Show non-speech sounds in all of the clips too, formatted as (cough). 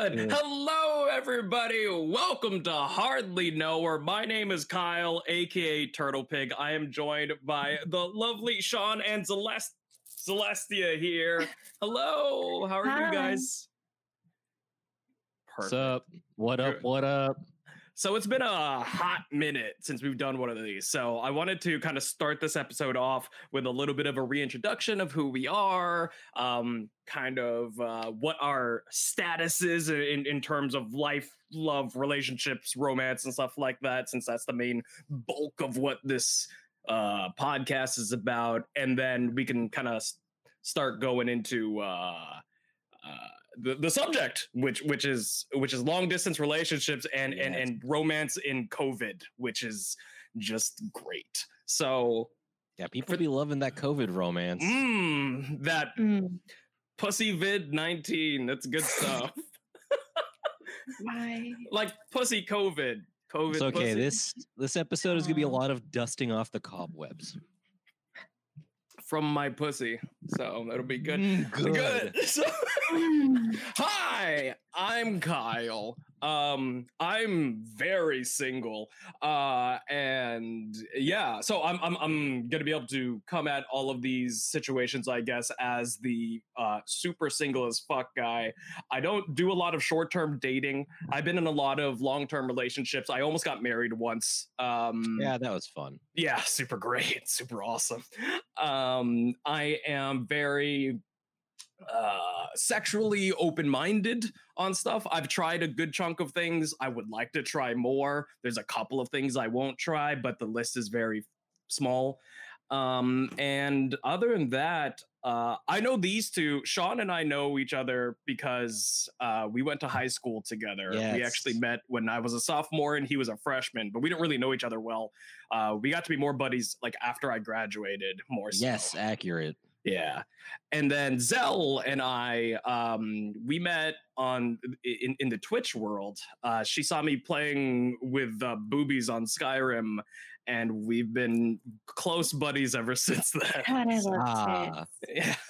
Good. Yeah. Hello, everybody. Welcome to Hardly Know. My name is Kyle, aka Turtle Pig. I am joined by the lovely Sean and Celest- Celestia here. (laughs) Hello. How are Hi. you guys? Perfect. What's up? What up? What up? So it's been a hot minute since we've done one of these. So I wanted to kind of start this episode off with a little bit of a reintroduction of who we are, um, kind of uh, what our status is in, in terms of life, love, relationships, romance, and stuff like that, since that's the main bulk of what this uh, podcast is about. And then we can kind of start going into. Uh, uh, the, the subject, which which is which is long distance relationships and yes. and and romance in COVID, which is just great. So yeah, people be loving that COVID romance. Mm, that mm. pussy vid nineteen. That's good stuff. (laughs) Why? Like pussy COVID. COVID. It's okay. Pussy. This this episode is gonna be a lot of dusting off the cobwebs from my pussy. So that'll be good. Mm, good. good. (laughs) So, hi, I'm Kyle. Um, I'm very single. Uh, and yeah, so I'm, I'm, I'm gonna be able to come at all of these situations, I guess, as the uh, super single as fuck guy. I don't do a lot of short term dating. I've been in a lot of long term relationships. I almost got married once. Um, yeah, that was fun. Yeah, super great, super awesome. Um, I am very uh sexually open-minded on stuff. I've tried a good chunk of things. I would like to try more. There's a couple of things i won't try but the list is very small. Um and other than that uh i know these two. Sean and i know each other because uh we went to high school together. Yes. we actually met when i was a sophomore and he was a freshman but we didn't really know each other well. Uh we got to be more buddies like after i graduated more so. yes accurate yeah. And then Zell and I, um, we met on in, in the Twitch world. Uh, she saw me playing with uh, boobies on Skyrim, and we've been close buddies ever (laughs) since then. God, I love ah. tits. Yeah. (laughs)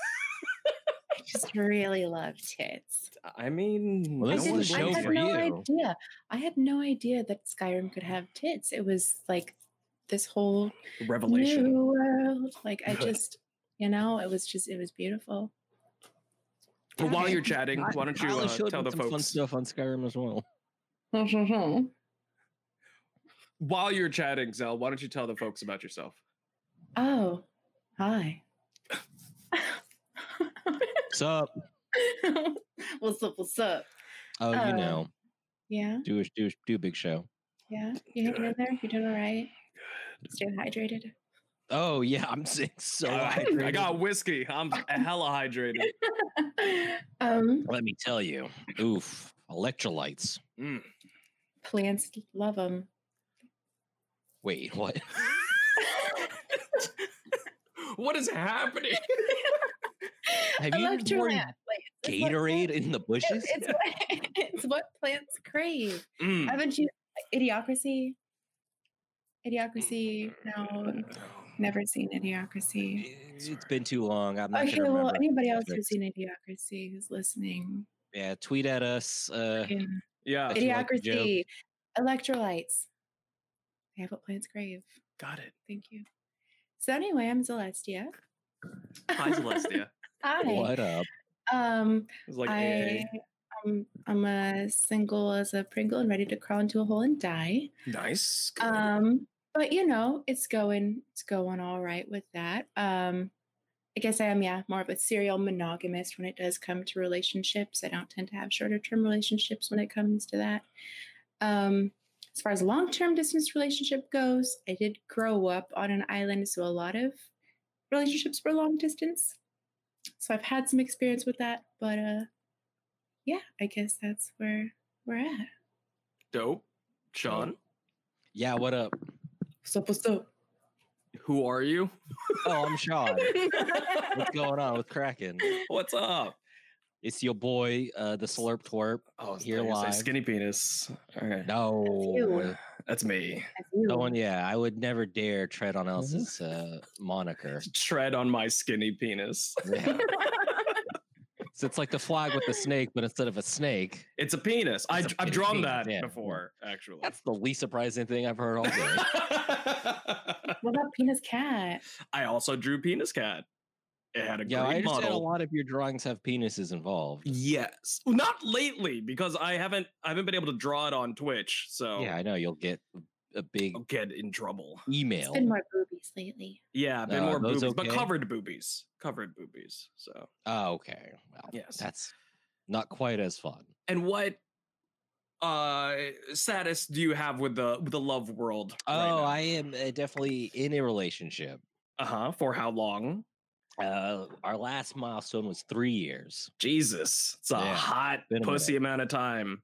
I just really love tits. I mean, well, I, I had no you. idea. I had no idea that Skyrim could have tits. It was like this whole revelation new world. Like I (laughs) just you know, it was just it was beautiful. Well, while you're chatting, why don't you uh, tell the folks fun stuff on Skyrim as well? (laughs) while you're chatting, Zell, why don't you tell the folks about yourself? Oh, hi. what's up? (laughs) what's up? What's up? Oh, you uh, know. Yeah. Do a do a, do a big show. Yeah, you hanging in there? You doing all right? Stay hydrated. Oh yeah, I'm (laughs) so hydrated. I got whiskey. I'm hella hydrated. (laughs) um, Let me tell you, oof, electrolytes. Mm. Plants love them. Wait, what? (laughs) what is happening? Have you poured Gatorade in the bushes? It's, what, it's what plants crave. Mm. Haven't you? Idiocracy. Idiocracy. No. Never seen Idiocracy. It's been too long. I'm not okay, well, anybody else who's seen Idiocracy who's listening? Yeah, tweet at us. Uh, yeah, Idiocracy, electrolytes. They have a plants grave. Got it. Thank you. So anyway, I'm Celestia. Hi, Celestia. (laughs) Hi. What up? Um, like I, I'm, I'm a single as a Pringle and ready to crawl into a hole and die. Nice. Good. Um, but you know, it's going it's going all right with that. Um, I guess I am, yeah, more of a serial monogamist when it does come to relationships. I don't tend to have shorter term relationships when it comes to that. Um, as far as long term distance relationship goes, I did grow up on an island, so a lot of relationships were long distance. So I've had some experience with that, but uh, yeah, I guess that's where we're at. Dope, Sean. Yeah, what up? What's up? What's up? Who are you? Oh, I'm Sean. What's (laughs) going on with Kraken? What's up? It's your boy, uh, the Slurp Twerp. Oh, here live. Skinny penis. Okay. No, that's, that's me. No one. Yeah, I would never dare tread on Elsa's uh, moniker. (laughs) Tread on my skinny penis. Yeah. (laughs) So it's like the flag with the snake, but instead of a snake, it's a penis. I, a I've penis. drawn that Yeah, yeah. before, actually. that's the least surprising thing I've heard all day. What about penis cat? I also drew penis cat. It had a yeah, I great understand a lot of your drawings have penises involved. Yes, not lately because I haven't I haven't been able to draw it on Twitch, so Yeah, I know you'll get a big I'll get in trouble. It's email. been more boobies lately. Yeah, been Uh, more those boobies, but covered boobies, covered boobies. So Oh, okay. Well, Yes. that's not quite as fun. and what uh status do you have with the with the love world? Oh, I am uh, definitely in a relationship. uh huh. For how long? Uh, our last milestone was three years. Jesus, it's a Yeah, hot been a pussy amount of time.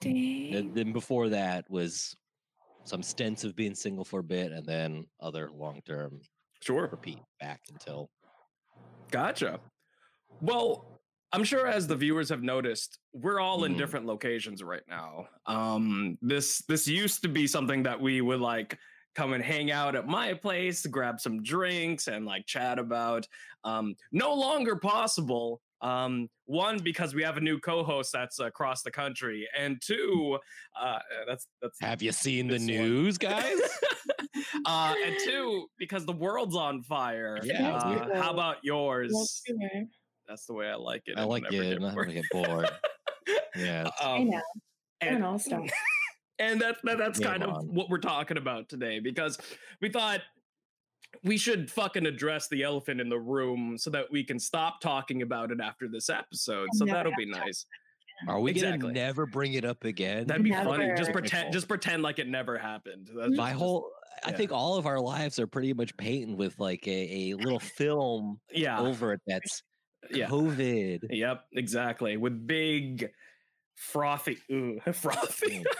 Dang. And then before that was some stints of being single for a bit, and then other long term Sure. repeat back until Gotcha. Well, I'm sure as the viewers have noticed, we're all in Mhm. different locations right now. Um, this this used to be something that we would like come and hang out at my place, grab some drinks, and like chat about. Um, no longer possible. Um, one because we have a new co-host that's across the country, and two, uh, that's that's have you seen the This one. news, guys? (laughs) uh, and two because the world's on fire. Yeah, Uh, how about yours? Yes, you are. That's the way I like it. I like never it. get I'm not gonna get bored. (laughs) Yeah. I Um, know. and, (laughs) And all stuff. and that's that, that's Game kind of on. what we're talking about today because we thought we should fucking address the elephant in the room so that we can stop talking about it after this episode. So that'll be nice. Are we exactly. gonna never bring it up again? That'd be funny. Just pretend just pretend like it never happened. That's My just- whole I think all of our lives are pretty much painted with like a, a little (laughs) film yeah. over it that's Yeah. COVID. Yep, exactly. With big frothy ooh, (laughs) frothy. (laughs)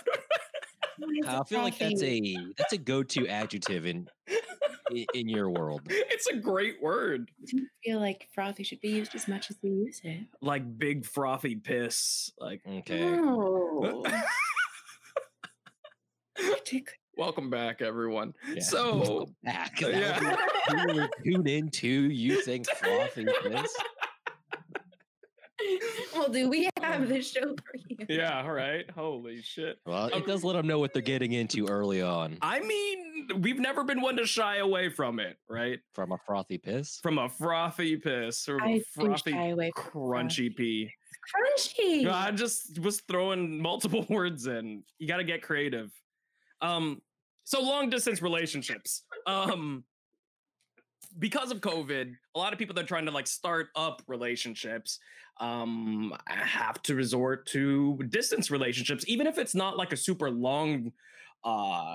I feel like that's a that's a go-to adjective in i- in your world. (laughs) it's a great word. I do feel like frothy should be used as much as we use it. Like big frothy piss. Like Okay. (laughs) Welcome back everyone. Yeah. So Welcome back. That yeah. was- you were tuned into you (laughs) saying frothy piss. (laughs) well, do we have the show for you? yeah, all right. Holy shit. Well, Um, it does let them know what they're getting into early on I mean, we've never been one to shy away from it, right? from a frothy piss. From a frothy piss or I a frothy shy away from crunchy pee. Crunchy. No, I just was throwing (laughs) multiple words in. You got to get creative. Um, so long distance relationships. Um, because of COVID, a lot of people that are trying to like start up relationships um have to resort to distance relationships, even if it's not like a super long uh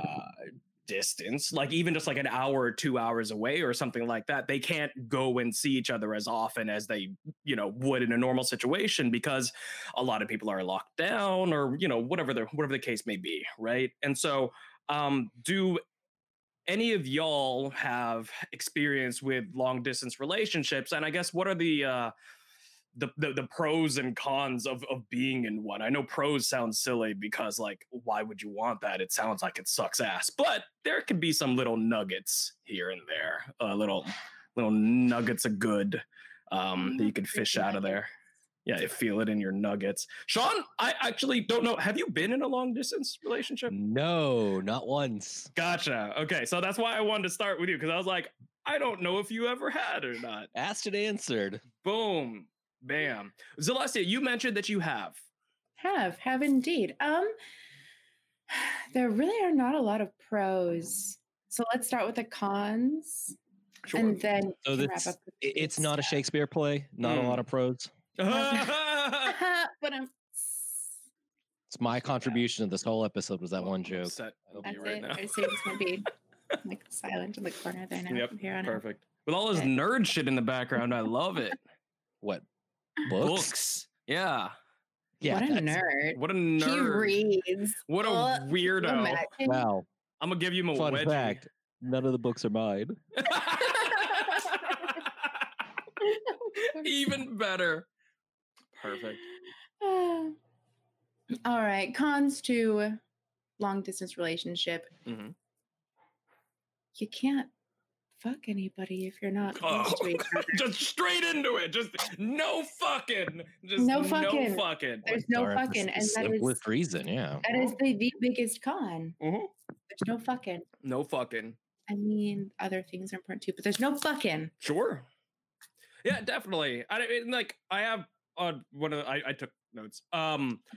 distance, like even just like an hour or two hours away or something like that. They can't go and see each other as often as they, you know, would in a normal situation because a lot of people are locked down or you know whatever the whatever the case may be right and so um do any of y'all have experience with long distance relationships and i guess what are the uh the, the the pros and cons of of being in one i know pros sound silly because like why would you want that it sounds like it sucks ass but there could be some little nuggets here and there uh, little little nuggets of good um that you could fish out of there yeah, you feel it in your nuggets. Sean, I actually don't know. Have you been in a long distance relationship? No, not once. Gotcha. Okay, so that's why I wanted to start with you because I was like, I don't know if you ever had or not. Asked and answered. Boom, bam. Celestia, you mentioned that you have. Have have indeed. Um, there really are not a lot of pros. So let's start with the cons, Sure. and then So we can that's the it's good not a. Shakespeare play. Not a lot Mm. of pros. (laughs) (laughs) but I'm. It's my contribution to this whole episode was that one joke. Set of That's you right it. now. I see it's gonna be (laughs) like silent in the corner there now. Yep, here on out. Perfect. With all this Okay. nerd shit in the background, I love it. What books? Books. Yeah. Yeah, what a nerd. What a nerd. He nerd. reads. What a Ugh, weirdo. imagine? Wow. I'm gonna give you a Fun wedgie. fact: none of the books are mine. (laughs) Even better. Perfect. Uh, (sighs) all right. Cons to long distance relationship. Mhm. You can't fuck anybody if you're not Oh, to (laughs) each other. just straight into it. Just no fucking. Just No no fucking. fucking. There's no Or for fucking, and that is simplest reason, yeah. that is the, the biggest con. Mhm. There's no fucking. No fucking. I mean, other things are important too, but there's no fucking. Sure. Yeah, definitely. I mean, like I have on one of the, I, I took notes. Um, (laughs)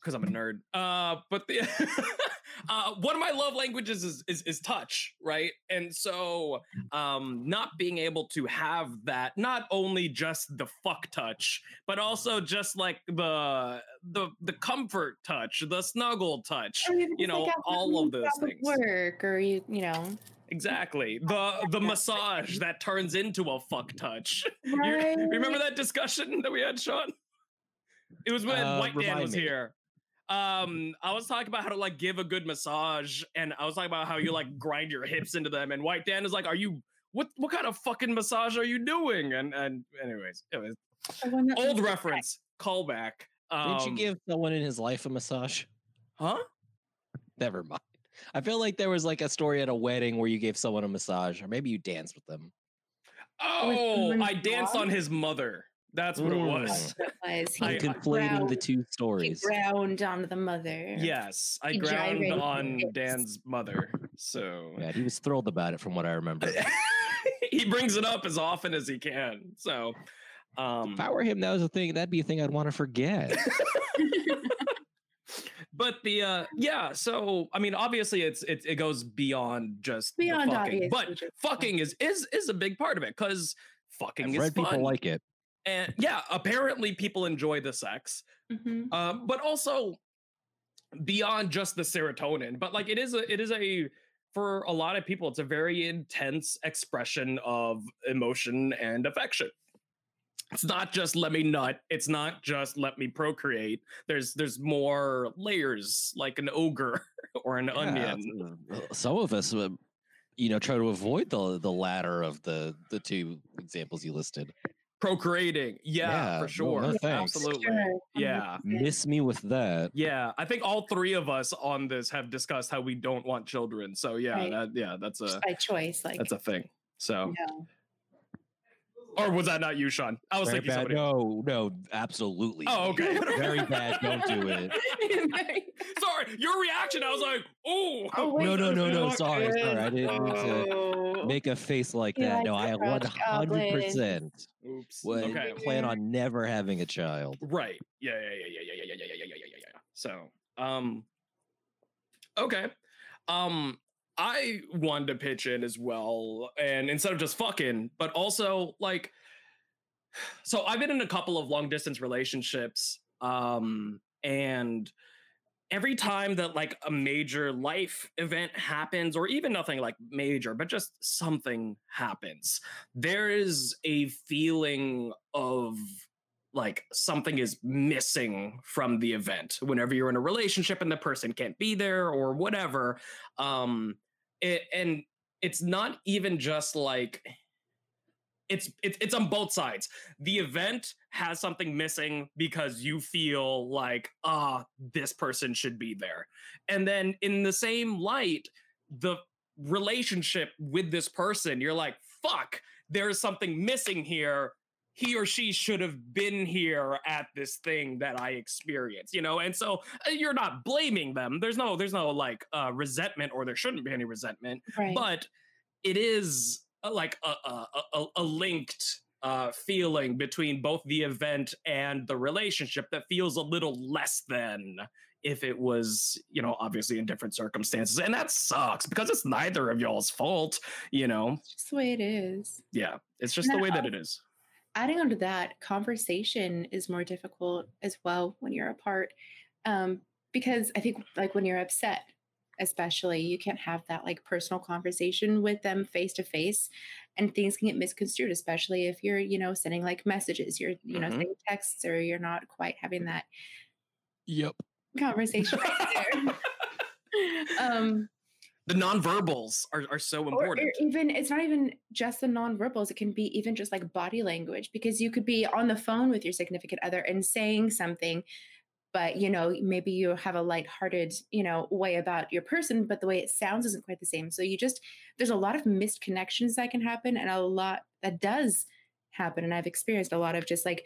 because I'm a nerd. Uh, but the (laughs) uh, one of my love languages is, is is touch, right? And so, um, not being able to have that, not only just the fuck touch, but also just like the the the comfort touch, the snuggle touch. You like, know, all of those things. Work or you, you know, Exactly. (laughs) The the massage that turns into a fuck touch. You right? remember that discussion that we had, Sean? It was when Uh, White Dan was me. here. Um, I was talking about how to like give a good massage, and I was talking about how you like grind your hips into them, and White Dan is like, "Are you what? What kind of fucking massage are you doing?" And and anyways, it was The one that old was- reference callback. Didn't you Um, give someone in his life a massage? Huh? Never mind. I feel like there was like a story at a wedding where you gave someone a massage, or maybe you danced with them. Oh, I danced on his mother. That's what it Mm. was. What it was. He I- I'm conflating the ground- two he stories. ground on the mother. Yes, I He ground gyrated on. Dan's mother. So Yeah, he was thrilled about it from what I remember. (laughs) he brings it up as often as he can. So, um, if I were him, that was a thing. That'd be a thing I'd want to forget. (laughs) (laughs) but the uh, yeah. So I mean, obviously, it's it, it goes beyond just the Beyond fucking, obviously but fucking is is is a big part of it because fucking I've is read fun. people like it. And yeah, apparently people enjoy the sex. Mhm. um, but also beyond just the serotonin but like it is a it is a for a lot of people it's a very intense expression of emotion and affection it's not just let me nut it's not just let me procreate there's there's more layers like an ogre (laughs) or an Yeah, onion uh, Some of us, uh, you know, try to avoid the the latter of the the two examples you listed. Procreating yeah, Yeah, for sure no thanks. absolutely Sure, yeah Miss me with that. yeah i think all three of us on this have discussed how we don't want children so yeah Right. that yeah that's a Just by choice, like That's a thing. So, no. Or was that not you, Sean? I was Very thinking bad. somebody. No, no, absolutely. Oh, okay. Very bad. Don't do it. Sorry, your reaction. I was like, oh, Oh, wait, No, no, no, no. Fuck. Sorry, sorry. I didn't mean to Oh. make a face like that. like No, I 100% Oops. Okay. plan on never having a child. Right. Yeah. Yeah. Yeah. Yeah. Yeah. Yeah. Yeah. Yeah. Yeah. Yeah. Yeah. Yeah. Yeah. So, um, okay. Um, I wanted to pitch in as well, and instead of just fucking, but also like, so I've been in a couple of long distance relationships, um, and every time that like a major life event happens, or even nothing like major, but just something happens, there is a feeling of like something is missing from the event. Whenever you're in a relationship and the person can't be there or whatever um it, and it's not even just like it's, it's it's on both sides. The event has something missing because you feel like ah this person should be there. And then in the same light the relationship with this person you're like fuck there's something missing here he or she should have been here at this thing that I experienced, you know? And so uh, you're not blaming them. There's no, there's no like uh, resentment or there shouldn't be any resentment, Right. but it is uh, like a, a, a, a linked uh, feeling between both the event and the relationship that feels a little less than if it was, you know, obviously in different circumstances. And that sucks because it's neither of y'all's fault, you know? It's just the way it is. Yeah, it's just the way that it is. Adding on to that, conversation is more difficult as well when you're apart. Um, because I think like when you're upset, especially, you can't have that like personal conversation with them face to face and things can get misconstrued, especially if you're, you know, sending like messages, you're, you know, Mhm. sending texts or you're not quite having that Yep. conversation (laughs) right there. (laughs) um the nonverbals are, are so or, or important. even it's not even just the nonverbals it can be even just like body language because you could be on the phone with your significant other and saying something but you know maybe you have a lighthearted you know way about your person but the way it sounds isn't quite the same so you just there's a lot of missed connections that can happen and a lot that does happen and i've experienced a lot of just like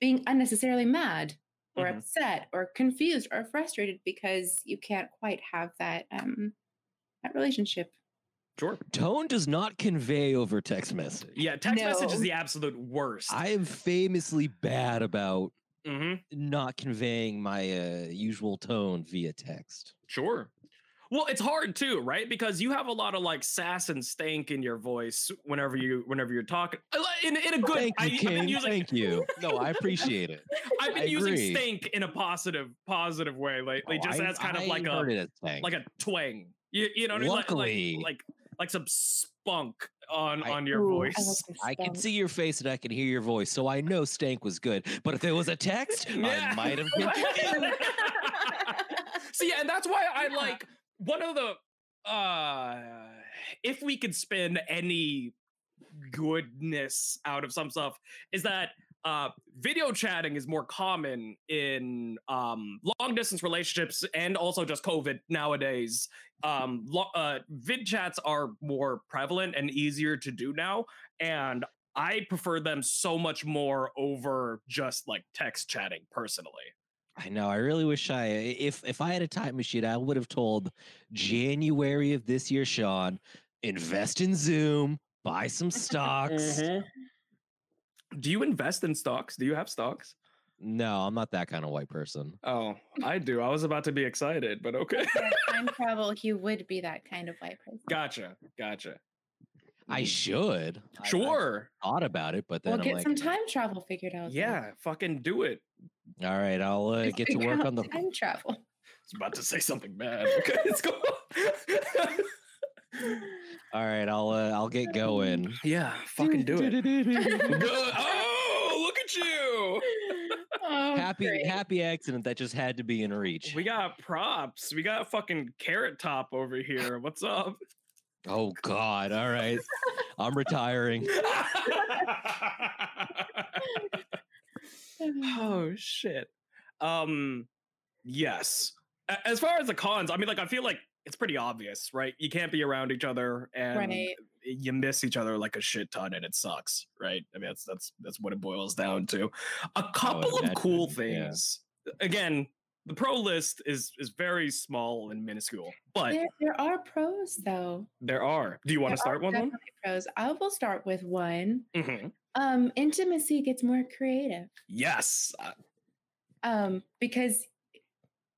being unnecessarily mad or Mhm. upset or confused or frustrated because you can't quite have that um that relationship Sure. Tone does not convey over text message. Yeah, text message is the absolute worst. I am famously bad about hmm not conveying my uh, usual tone via text. Sure. Well, it's hard too, right? Because you have a lot of like sass and stank in your voice whenever you whenever you're talking. I li- In, in a good, Thank you, I, have King. using Thank you. No, I appreciate it. (laughs) I've been I using agree. stank in a positive positive way lately, Oh, just I- as kind of like a heard it as tank. like a twang. You, you know what I mean? Like- Luckily- like, like like some spunk on I- on your Ooh, voice. love some (laughs) I can see your face and I can hear your voice, so I know stank was good. But if it was a text, (laughs) Yeah. I might have (laughs) been. so yeah, and that's why I like one of the uh if we could spin any goodness out of some stuff is that uh video chatting is more common in um long distance relationships and also just covid nowadays um lo- uh vid chats are more prevalent and easier to do now and i prefer them so much more over just like text chatting personally I know. I really wish I, if if I had a time machine, I would have told January of this year, Sean, invest in Zoom, buy some stocks. Do you invest in stocks? Do you have stocks? No, I'm not that kind of white person. Oh, I do. I was about to be excited, but okay. (laughs) Time travel you would be that kind of white person gotcha. Gotcha. I should. I- I Sure. thought about it, but then we'll I'm get like, some time travel figured out then. Yeah, fucking do it. all right, I'll uh, get to work on the. time travel I was about to say something bad. Okay, let's go. (laughs) (laughs) All right, I'll uh, I'll get going. (laughs) yeah, fucking do it. (laughs) Good. Oh, look at you. oh, happy great. happy accident that just had to be in reach. We got props. We got fucking carrot top over here. What's up? Oh God! All right, I'm retiring. (laughs) oh shit. Um yes. As far as the cons, I mean like I feel like it's pretty obvious, right? You can't be around each other and Right. you miss each other like a shit ton and it sucks, right? I mean that's that's that's what it boils down to. A couple of cool imagine, yeah. things. Again, the pro list is is very small and minuscule, but there, there are pros though. there are. Do you want There to start one? one? Pros. I will start with one. Mhm. Um, intimacy gets more creative. Yes. Uh, Um, because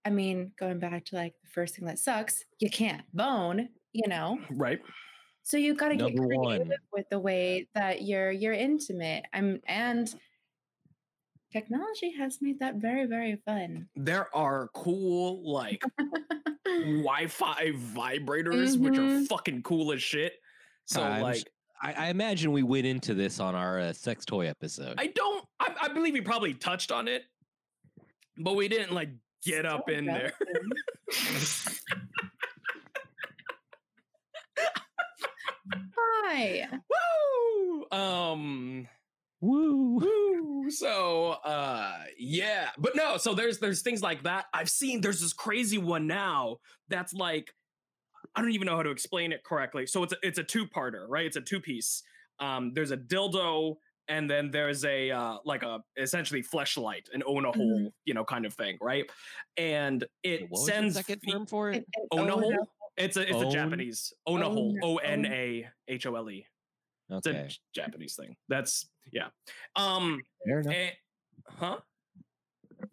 I mean, going back to like the first thing that sucks, you can't bone, you know. right. So you've got to get creative one. with the way that you're you're intimate. I'm and technology has made that very very fun. There are cool like (laughs) Wi-Fi vibrators, which are Mhm. fucking cool as shit. So I'm like, sh- I, I imagine we went into this on our uh, sex toy episode. I don't. I, I believe we probably touched on it, but we didn't like get up in there. Hi. Woo! Um. Woo! Woo! So, uh, yeah, but no. So there's there's things like that. I've seen. There's this crazy one now that's like, I don't even know how to explain it correctly. So it's a, it's a two parter, right? It's a two piece. Um, there's a dildo, and then there's a uh, like a essentially fleshlight, an onahole, you know, kind of thing, right? And it What was the sends second fe- term for it? And- and Own a hole? It's a it's a Japanese onahole. O N A H O L E. It's a Japanese thing. That's yeah. Um. fair enough. eh, huh.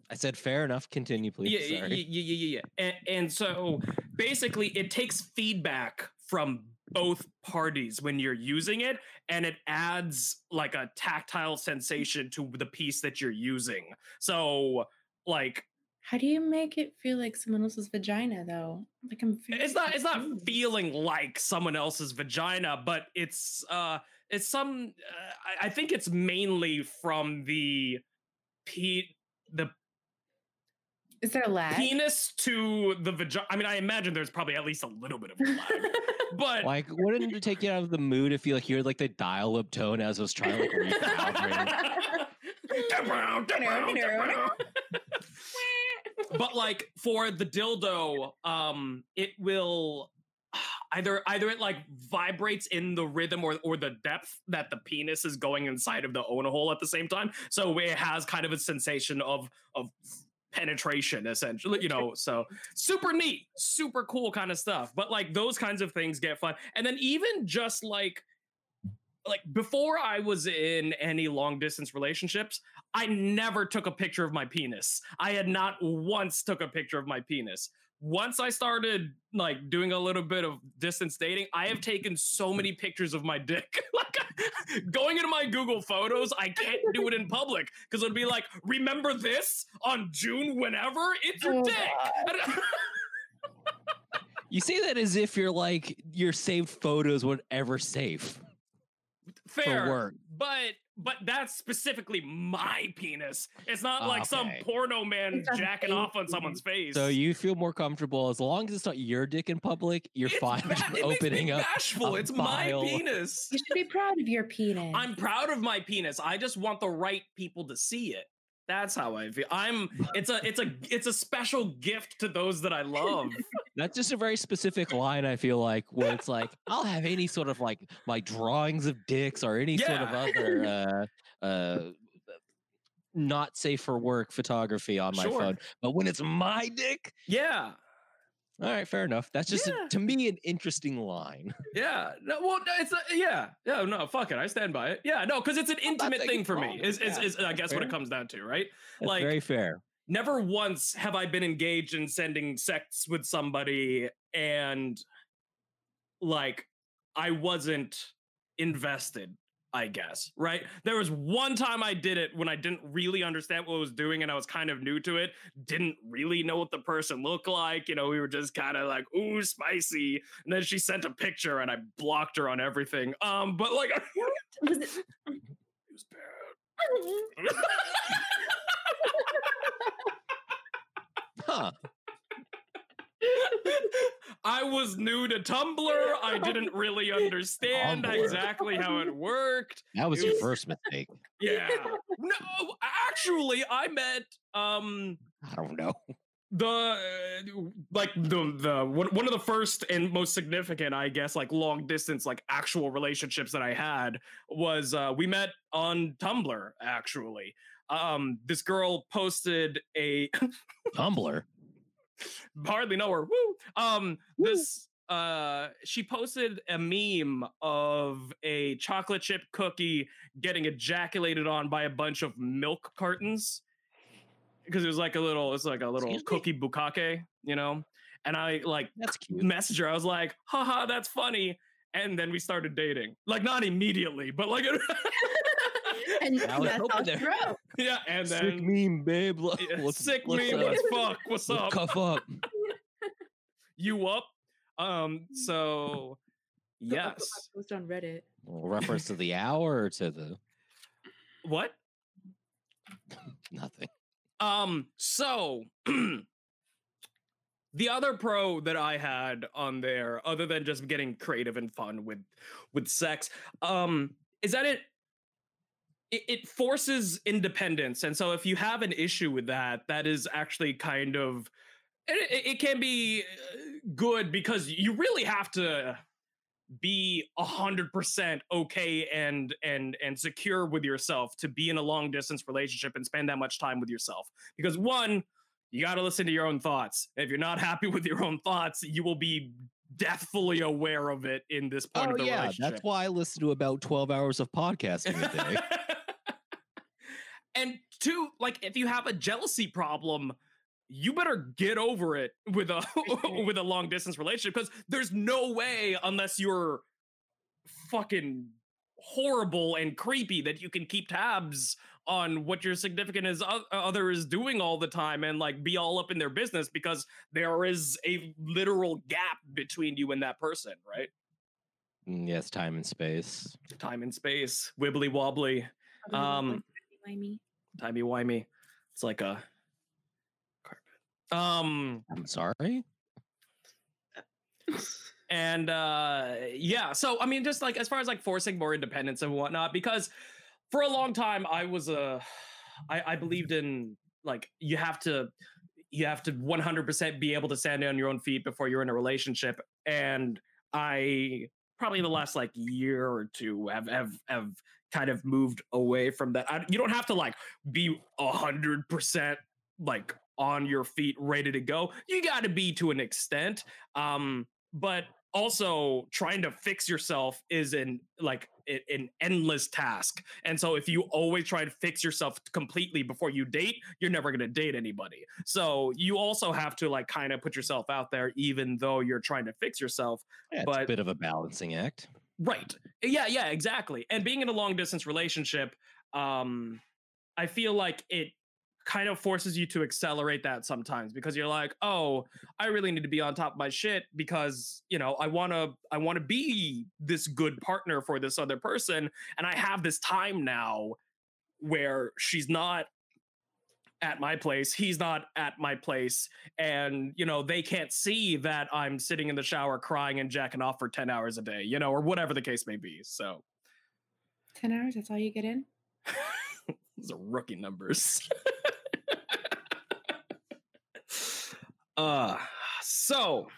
I said fair enough. Continue, please. Yeah, yeah, Sorry. yeah, yeah, yeah, yeah. And, and so basically, it takes feedback from both parties when you're using it, and it adds like a tactile sensation to the piece that you're using. So, like, How do you make it feel like someone else's vagina though? Like I'm it's not it's not feeling like someone else's vagina, but it's uh, it's some. Uh, I, I think it's mainly from the pe the Is there a lag? penis to the vagina. I mean, I imagine there's probably at least a little bit of a lag, (laughs) (laughs) but Like, wouldn't it take you out of the mood if you like hear like the dial-up tone as I was trying to like recalibrate? (laughs) But like for the dildo, um, it will either either it like vibrates in the rhythm or or the depth that the penis is going inside of the onahole at the same time. So it has kind of a sensation of of penetration essentially you know so super neat super cool kind of stuff but like those kinds of things get fun and then even just like like before I was in any long distance relationships, I never took a picture of my penis. I had not once took a picture of my penis. Once I started like doing a little bit of distance dating, I have taken so many pictures of my dick. (laughs) like (laughs) going into my Google Photos, I can't do it in public because it'd be like, remember this on June whenever? It's your Oh, dick. (laughs) You say that as if you're like your saved photos were ever safe. Fair. for work. but but that's specifically my penis. It's not like some Okay. porno man jacking off on someone's face. So you feel more comfortable as long as it's not your dick in public. You're It's fine ba- (laughs) it makes me opening up. bashful. a It's my penis. You should be proud of your penis. I'm proud of my penis. I just want the right people to see it. That's how I feel. I'm. It's a. It's a. It's a special gift to those that I love. (laughs) That's just a very specific line. I feel like where it's like (laughs) I'll have any sort of like my drawings of dicks or any sort of other (laughs) uh, uh, not safe for work photography on my Sure. phone. But when it's my dick, yeah. All right, fair enough. That's just a- to me an interesting line. (laughs) Yeah. No. Well, it's a, yeah. Yeah. No. Fuck it. I stand by it. Yeah. No. Because it's an intimate saying thing it's for me. Is is, Yeah, is I guess what it comes down to, right? That's Like- very fair. never once have I been engaged in sending sex with somebody and like I wasn't invested, I guess, right? There was one time I did it when I didn't really understand what I was doing and I was kind of new to it, didn't really know what the person looked like. You know, we were just kind of like, ooh, spicy. And then she sent a picture and I blocked her on everything. Um, but like (laughs) it Was it- was bad. (laughs) Huh. I was new to Tumblr. I didn't (laughs) really understand Tumblr. exactly how it worked. That was It your first mistake. Yeah. No, actually, I met um I don't know. the uh, like the the one, one of the first and most significant, I guess, like long distance, like actual relationships that I had was uh we met on Tumblr actually. Um this girl posted a Tumblr. (laughs) hardly know her. Woo! Um, this uh, she posted a meme of a chocolate chip cookie getting ejaculated on by a bunch of milk cartons because it was like a little, it's like a little Excuse me? cookie bukkake, you know. And I like That's cute. messaged her. I was like, haha, that's funny. And then we started dating. Like not immediately, but like (laughs) (laughs) and I was that's hoping all there- (laughs) yeah. And Sick then meme, babe. Look, yeah, let's- sick let's, meme fuck. What's let's up? Cuff up. (laughs) You up? Um. So So I'll put my yes. Post on Reddit. Reference to the hour or to the What? nothing. Um, so (clears throat) the other pro that I had on there, other than just getting creative and fun with with sex, um, is that it it, it forces independence. And so if you have an issue with that, that is actually kind of it, it- can be uh, good because you really have to be a hundred percent okay and and and secure with yourself to be in a long distance relationship and spend that much time with yourself because one you got to listen to your own thoughts if you're not happy with your own thoughts you will be deathfully aware of it in this point Oh of the yeah, relationship that's why I listen to about twelve hours of podcasting a day. (laughs) and two, like if you have a jealousy problem, you better get over it with a (laughs) (laughs) with a long distance relationship because there's no way unless you're fucking horrible and creepy that you can keep tabs on what your significant is other is doing all the time and like be all up in their business because there is a literal gap between you and that person, right? Mm, yes, time and space. Time and space, wibbly wobbly. Um, Timey timey wimey. It's like a carpet. Um, I'm sorry. and uh, yeah. So I mean, just like as far as like forcing more independence and whatnot, because for a long time I was a, I, I believed in like you have to you have to 100% be able to stand on your own feet before you're in a relationship. And I probably in the last like year or two have have have kind of moved away from that. I, you don't have to like be a hundred percent like on your feet, ready to go. You got to be to an extent. Um, but also trying to fix yourself is an like an endless task and so if you always try to fix yourself completely before you date you're never going to date anybody so you also have to like kind of put yourself out there even though you're trying to fix yourself Yeah, it's but a bit of a balancing act. Right. Yeah, yeah, exactly. And being in a long distance relationship, um, I feel like it kind of forces you to accelerate that sometimes because you're like, "Oh, I really need to be on top of my shit because, you know, I want to I want to be this good partner for this other person and I have this time now where she's not at my place he's not at my place. And you know they can't see that i'm sitting in the shower crying and jacking off for 10 hours a day you know or whatever the case may be so. 10 hours, that's all you get in? (laughs) those are rookie numbers. (laughs) Uh so.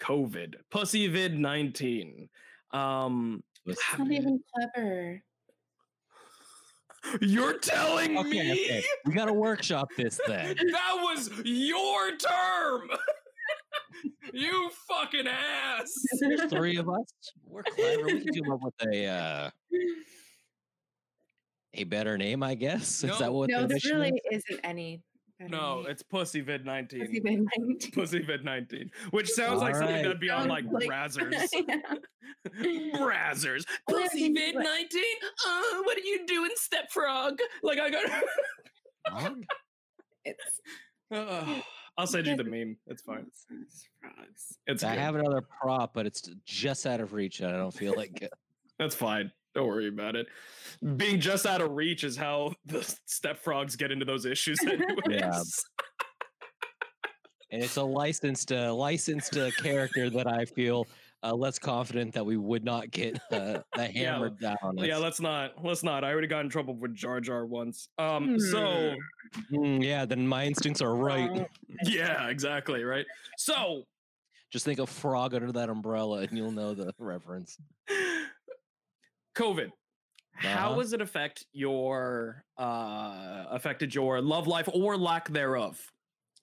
Covid pussy vid 19 um It's not even clever. You're telling Okay, me okay. We got to workshop this then. (laughs) that was your term (laughs) you fucking ass There's three of us. We're clever. We can come up with a uh, a better name, I guess. Is that No. what no, the there really is? isn't any. Better no it's pussy vid 19 Pussy Vid 19. pussy 19 which sounds like something that'd be on like like- brazzers (laughs) (laughs) brazzers (laughs) Well, I pussy think vid what- 19 uh what are you doing step frog like i got Frog? It's Ugh, (sighs) i'll send you the meme it's fine nonsense frogs. it's I good. have another prop, but it's just out of reach, and I don't feel like it. That's fine. Don't worry about it. Being just out of reach is how (laughs) the step frogs get into those issues. (laughs) Anyways. And it's a licensed, uh, licensed uh, character that I feel uh, less confident that we would not get uh, the (laughs) Yeah, hammered down. on Yeah, us. let's not. Let's not. I already got in trouble with Jar Jar once. Um. So Mm, yeah, then my instincts are right. Yeah, exactly. Right. So Just think of frog under that umbrella, and you'll know the reference. COVID. How Uh-huh. has it affect your uh affected your love life or lack thereof?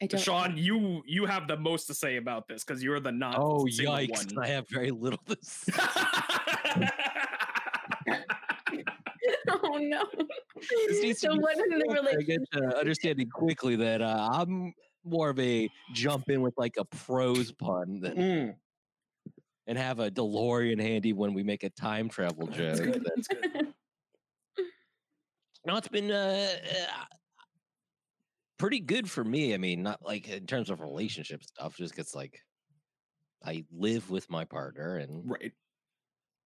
I don't Sean, you you have the most to say about this because you're the not Oh single yikes! one. I have very little to say. (laughs) (laughs) oh no. This so be what in the I relationship? get understanding quickly that uh, I'm more of a jump in with like a prose pun than Mm, and have a DeLorean handy when we make a time travel (laughs) joke. That's good. That's good. (laughs) No, it's been uh, uh, pretty good for me. I mean, not like in terms of relationship stuff, just gets like I live with my partner and right.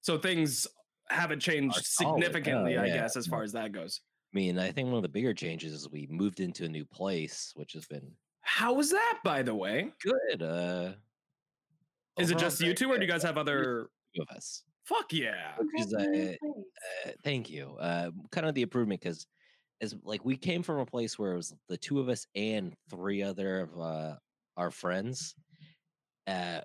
So things haven't changed significantly, Oh, I guess, as far as that goes. I mean, I think one of the bigger changes is we moved into a new place, which has been How was that, by the way? good. Uh, Is it just you two, or do you guys have other? Two of us? Fuck yeah! Which is, uh, uh, thank you. Uh, kind of the improvement because as like we came from a place where it was the two of us and three other of uh, our friends, uh,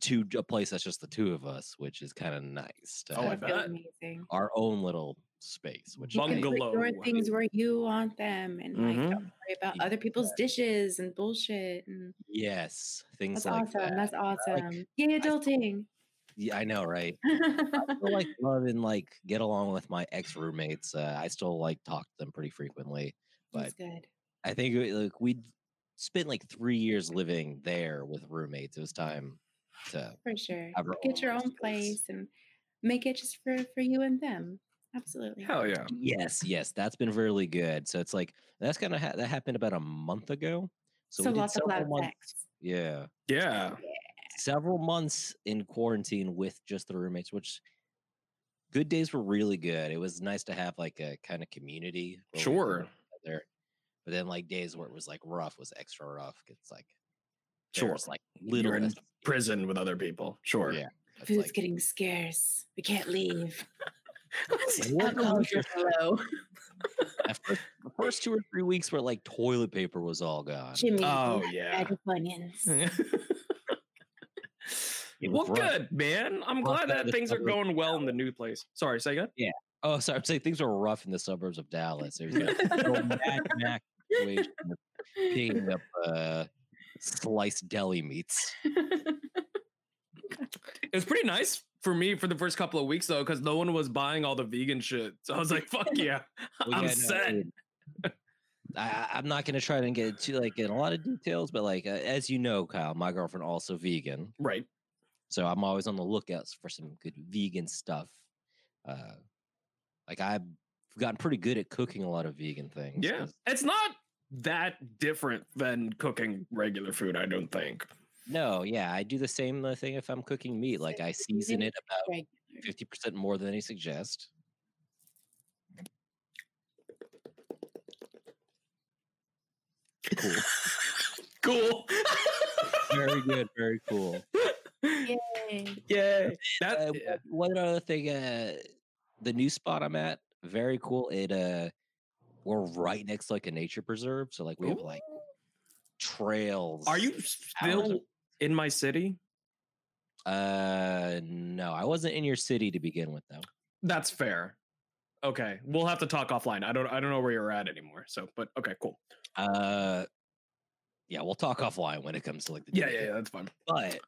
to a place that's just the two of us, which is kind of nice. To Oh, I have bet. amazing. our own little space, which You can nice. put Bungalow. your things where you want them and like Mhm. don't worry about Yeah. other people's dishes and bullshit and yes, things that's like awesome. that. That's I awesome. like- Yay adulting. Yeah, I know, right? I still like (laughs) love and like get along with my ex roommates. Uh, I still like talk to them pretty frequently, but That's good. I think like we spent like three years living there with roommates. It was time to For sure. have Get your own own place and make it just for for you and them. Absolutely. Hell yeah! yes, yes, that's been really good. So it's like that's kind of ha- that happened about a month ago. So, So, lots of several loud months. sex. Yeah, Yeah. several months in quarantine with just the roommates, which good days were really good. It was nice to have like a kind of community. where we could Sure. There. But then like days where it was like rough was extra rough. It's like Sure. there's like You're little in prison with other people. Sure. Yeah. Food's like- getting scarce. We can't leave. (laughs) What your- is first, the first two or three weeks were like toilet paper was all gone. Jimmy, Oh, yeah. bag of onions. (laughs) Well, was rough. good, man. I'm Rough glad that things are going well in the new place. Sorry, say again. Yeah. Oh, sorry. I'm saying things were rough in the suburbs of Dallas. It was a real Mad Max situation picking up uh, sliced deli meats. It was pretty nice for me for the first couple of weeks though, because no one was buying all the vegan shit. So I was like, "Fuck (laughs) yeah, (laughs) Well, I'm yeah, set." I, I'm not gonna try to get too like in a lot of details, but like uh, as you know, Kyle, my girlfriend also vegan, Right. so I'm always on the lookout for some good vegan stuff. Uh, like I've gotten pretty good at cooking a lot of vegan things. Yeah, it's not that different than cooking regular food. I don't think. No, yeah, I do the same uh, thing if I'm cooking meat. Like I season it about fifty percent more than they suggest. Cool. (laughs) cool. very good. Very cool. Yay. Yeah. That. Uh, yeah. one other thing, uh, the new spot I'm at, very cool. It uh, we're right next to like a nature preserve, so like we have like trails. Are you hours still in my city? Uh, no, I wasn't in your city to begin with, though. That's fair. Okay, we'll have to talk offline. I don't. I don't know where you're at anymore. So, but okay, cool. Uh, yeah, we'll talk offline when it comes to like the Yeah, yeah, yeah. That's fine. But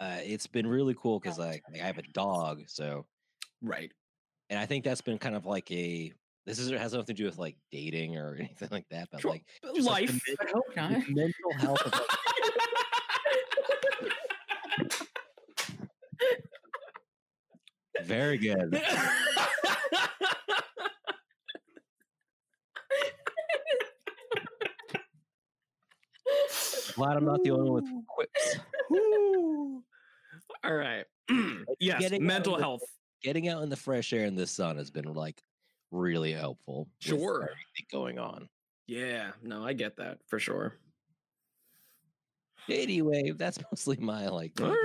uh, it's been really cool because like, like I have a dog, so Right. and I think that's been kind of like a this is has nothing to do with like dating or (laughs) anything like that, but like But just, like, the Life. men- I hope not. the mental health of like, very good. Glad I'm not the only one with quips. All right. (clears throat) yes, getting mental of the- health. Getting out in the fresh air in the sun has been like really helpful. Sure. going on. Yeah, no, I get that for sure. Anyway, that's (laughs) mostly my like. All uh.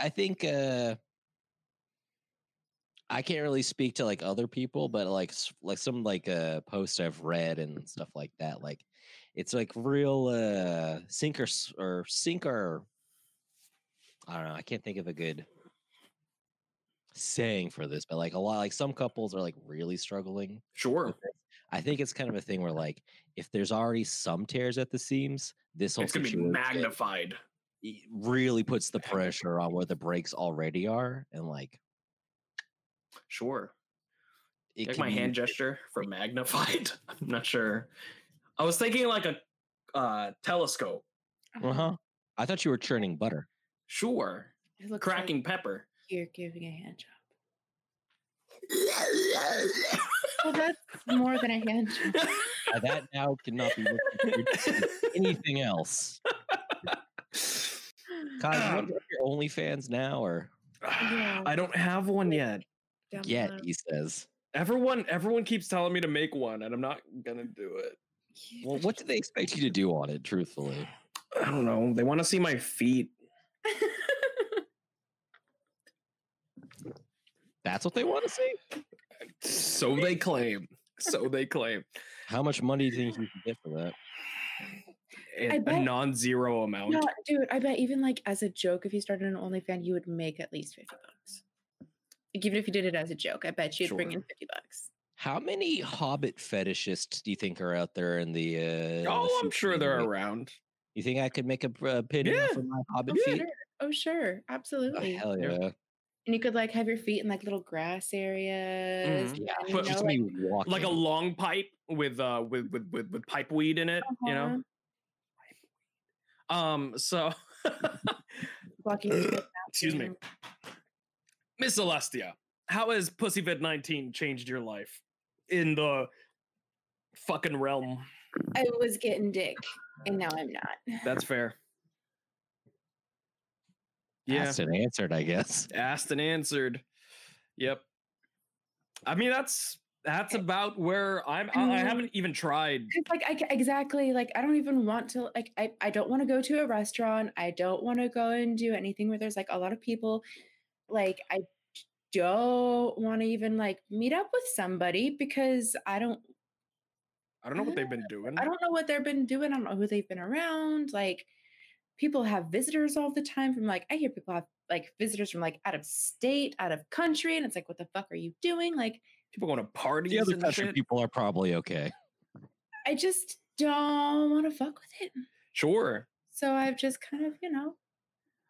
I think uh I can't really speak to like other people, but like like some like uh posts I've read and stuff like that. Like it's like real uh sink or s- or sink or I don't know. I can't think of a good saying for this, but like a lot like some couples are like really struggling. Sure. I think it's kind of a thing where like if there's already some tears at the seams, this whole It's gonna be magnified. really puts the pressure on where the brakes already are and like Sure. it Like my hand gesture for magnified. (laughs) I'm not sure. I was thinking like a uh telescope. uh-huh i thought you were churning butter Sure. It looks like Cracking pepper. you're giving a hand job. (laughs) Well, that's more than a hand job. Uh, that now cannot be anything else Kyle, do you want Um, to your OnlyFans now or (sighs) Yeah. I don't have one yet. Down yet? He says. Everyone everyone keeps telling me to make one and I'm not gonna do it. You Well, what do they expect you to do on it? Truthfully, (sighs) I don't know. They want to see my feet. that's what they want to see. So they claim. So they claim. How much money do you think you can get for that? A, I a bet- non-zero amount. No, dude, I bet even like as a joke, if you started an OnlyFans, you would make at least 50 bucks. Like, even if you did it as a joke, I bet you'd bring in 50 bucks. How many Hobbit fetishists do you think are out there in the? Uh, in the oh, I'm sure they're anyway? around. You think I could make a uh, penny Yeah. for my Hobbit Oh, feet? sure. Oh, sure. Oh, Absolutely. hell Yeah. yeah! And you could like have your feet in like little grass areas. Mhm. Yeah, and, But you just know, like, me walking. Like a long pipe with uh with with with, with pipe weed in it, you know? uh-huh, Um so walking through the excuse me. Bathroom. Miss Celestia, how has Pussyvid 19 changed your life in the fucking realm? I was getting dick, and now I'm not. That's fair. Yeah. (laughs) asked and answered, I guess. asked and answered. Yep. I mean, that's that's about where I'm. I, I mm-hmm. haven't even tried. Like I exactly like I don't even want to like I I don't want to go to a restaurant. I don't want to go and do anything where there's like a lot of people. Like I don't want to even like meet up with somebody because I don't I don't know what they've been ah, doing. I don't know what they've been doing. I don't know who they've been around. Like people have visitors all the time from like I hear people have like visitors from like out of state, out of country, and it's like, what the fuck are you doing? Like People going to parties The other and country shit. people are probably okay. I just don't want to fuck with it. Sure. So I've just kind of, you know,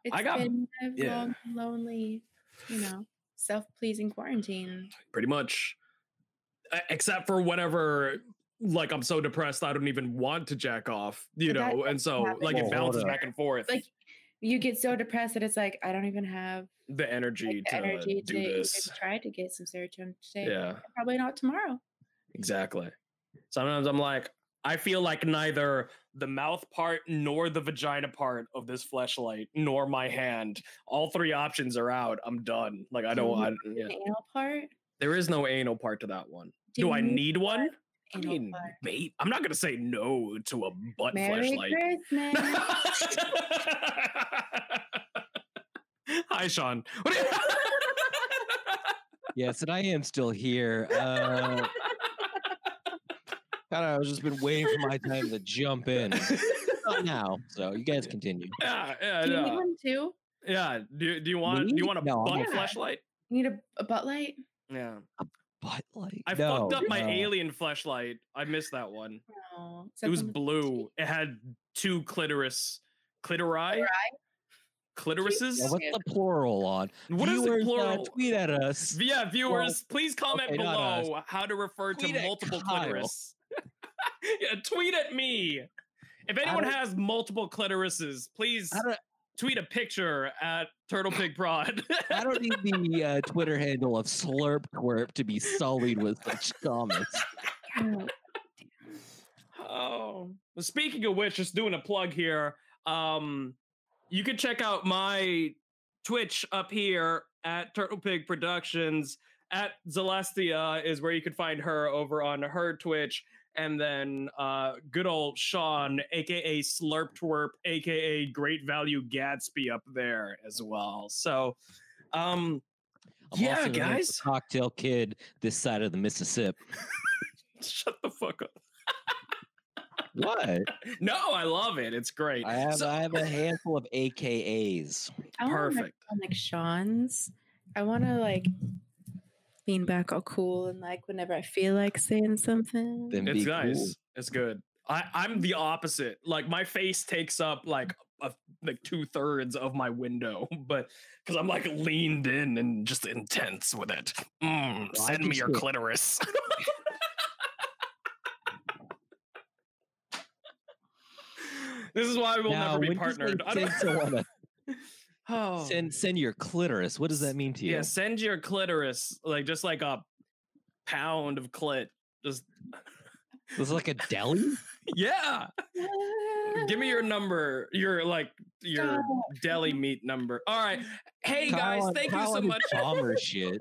it's I got- been a yeah. long, lonely, you know, self-pleasing quarantine. pretty much except for whenever like i'm so depressed i don't even want to jack off you But that know and so happen. like it Well, bounces back and forth Like you get so depressed that it's like I don't even have the energy like, the to energy do to even this try to get some serotonin today. yeah Probably not tomorrow. exactly sometimes i'm like i feel like neither the mouth part nor the vagina part of this fleshlight nor my hand all three options are out i'm done like i don't Do I, yeah. Anal part. there is no anal part to that one Do do i need one I mean, part? mate, I'm not gonna say no to a butt Merry flashlight. Christmas. (laughs) Hi, Sean. What do you- Yes, and I am still here. Uh, kind of, I've just been waiting for my time to jump in. Not now, so you guys (laughs) continue. yeah, yeah, Do you need one too? yeah. Do, do you want do you want a No, butt okay. flashlight? You need a, a butt light? Yeah. A butt light. I no, fucked up my alien fleshlight. I missed that one. No. It was blue. It had two clitoris clitori clitorises. Yeah, what's the plural on? What is the Viewers, uh, tweet at us. Yeah, viewers, please comment okay, below how to refer Tweet to multiple clitoris. (laughs) yeah, tweet at me. If anyone has multiple clitorises, please tweet a picture at Turtle Pig Prod. I don't need (laughs) the uh, Twitter handle of Slurp Twerp to be sullied with such (laughs) comments. Oh, well, speaking of which, just doing a plug here. Um, you can check out my Twitch up here at Turtle Pig Productions. At Celestia is where you can find her over on her Twitch. And then uh, good old Sean, aka Slurp Twerp, aka Great Value Gatsby, up there as well. So, um, I'm Yeah, also known the guys. cocktail kid this side of the Mississippi. (laughs) shut the fuck up. What? (laughs) No, I love it. It's great. I have So- I have a handful of AKAs. I want Perfect. like Sean's. I want to like lean back all cool and like whenever I feel like saying something. Then It's be nice. cool. It's good. I, I'm the opposite. Like my face takes up like a, like two thirds of my window, (laughs) but because I'm like leaned in and just intense with it. Mm, Well, send me your see clitoris. (laughs) this is why we will Now, never be when you say partnered. (laughs) I Send, don't- someone a- oh. send send your clitoris. What does that mean to you? Yeah, send your clitoris like just like a pound of clit. Just Was it like a deli? (laughs) yeah. Give me your number, your like your deli meat number. All right. Hey Kyle guys, on- thank Kyle you so on his much. Bomber (laughs) shit.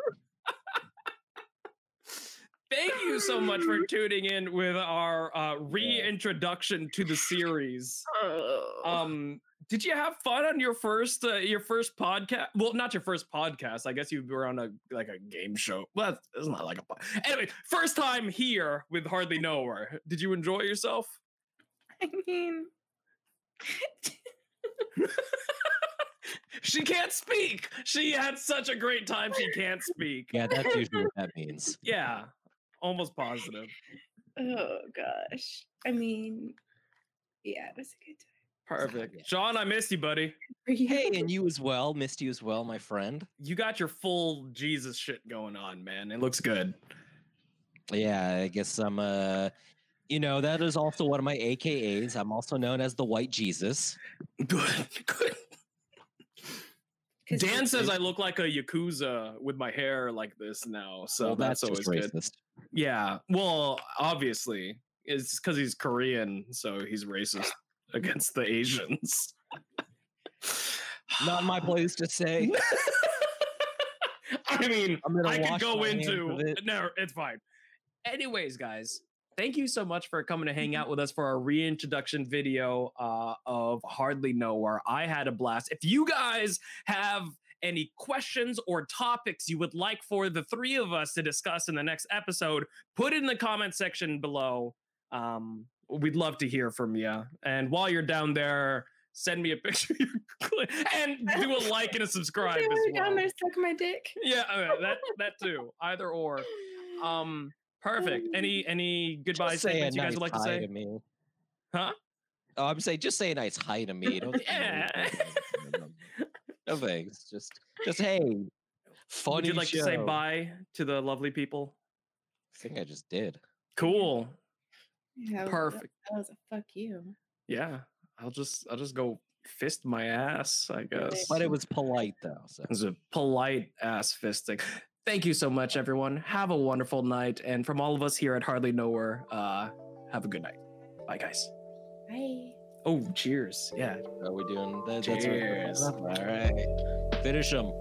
Thank you so much for tuning in with our uh reintroduction to the series. Um did you have fun on your first uh, your first podcast? Well, not your first podcast. I guess you were on a like a game show. Well, that's- it's not like a po- anyway. First time here with Hardly Nowhere. Did you enjoy yourself? I mean, (laughs) She can't speak. She had such a great time. She can't speak. Yeah, that's usually what that (laughs) means. Yeah, almost positive. oh gosh. I mean, yeah, it was a good time. Perfect. Sean, I missed you, buddy. Hey, and (laughs) you as well. Missed you as well, my friend. You got your full Jesus shit going on, man. It looks good. Yeah, I guess I'm uh you know, that is also one of my AKAs. I'm also known as the White Jesus. Good. (laughs) Good. 'Cause Dan you- says I look like a yakuza with my hair like this now, so well, that's, that's, always just good. racist. Yeah. Well, obviously, it's because he's Korean, so he's racist against the Asians. (sighs) Not my place to say. (laughs) I mean, I'm gonna I could go into it. no, it's fine. Anyways, guys, thank you so much for coming to hang out with us for our reintroduction video uh, of Hardly Nowhere. I had a blast. If you guys have any questions or topics you would like for the three of us to discuss in the next episode, put it in the comment section below. Um, we'd love to hear from you. And while you're down there, send me a (laughs) picture of your clit and do a like and a subscribe as we're down there sucking my dick. Yeah, uh, (laughs) that that too. Either or. Um, perfect. Any any goodbye Just say statements you guys nice would like to say? to me. Huh? Oh, I'm saying just say a nice hi to me. Don't, (laughs) Yeah. No thanks. Just just hey. Funny Would you like to say bye to the lovely people? I think I just did. Cool. Yeah, Perfect. That was a fuck you. Yeah. I'll just I'll just go fist my ass, I guess. But it was polite though. So It was a polite ass fisting. Thank you so much, everyone. Have a wonderful night. And from all of us here at Hardly Nowhere, uh, have a good night. Bye, guys. Bye. Oh, cheers. Yeah. are we doing that? That's what Cheers. All right. Finish them.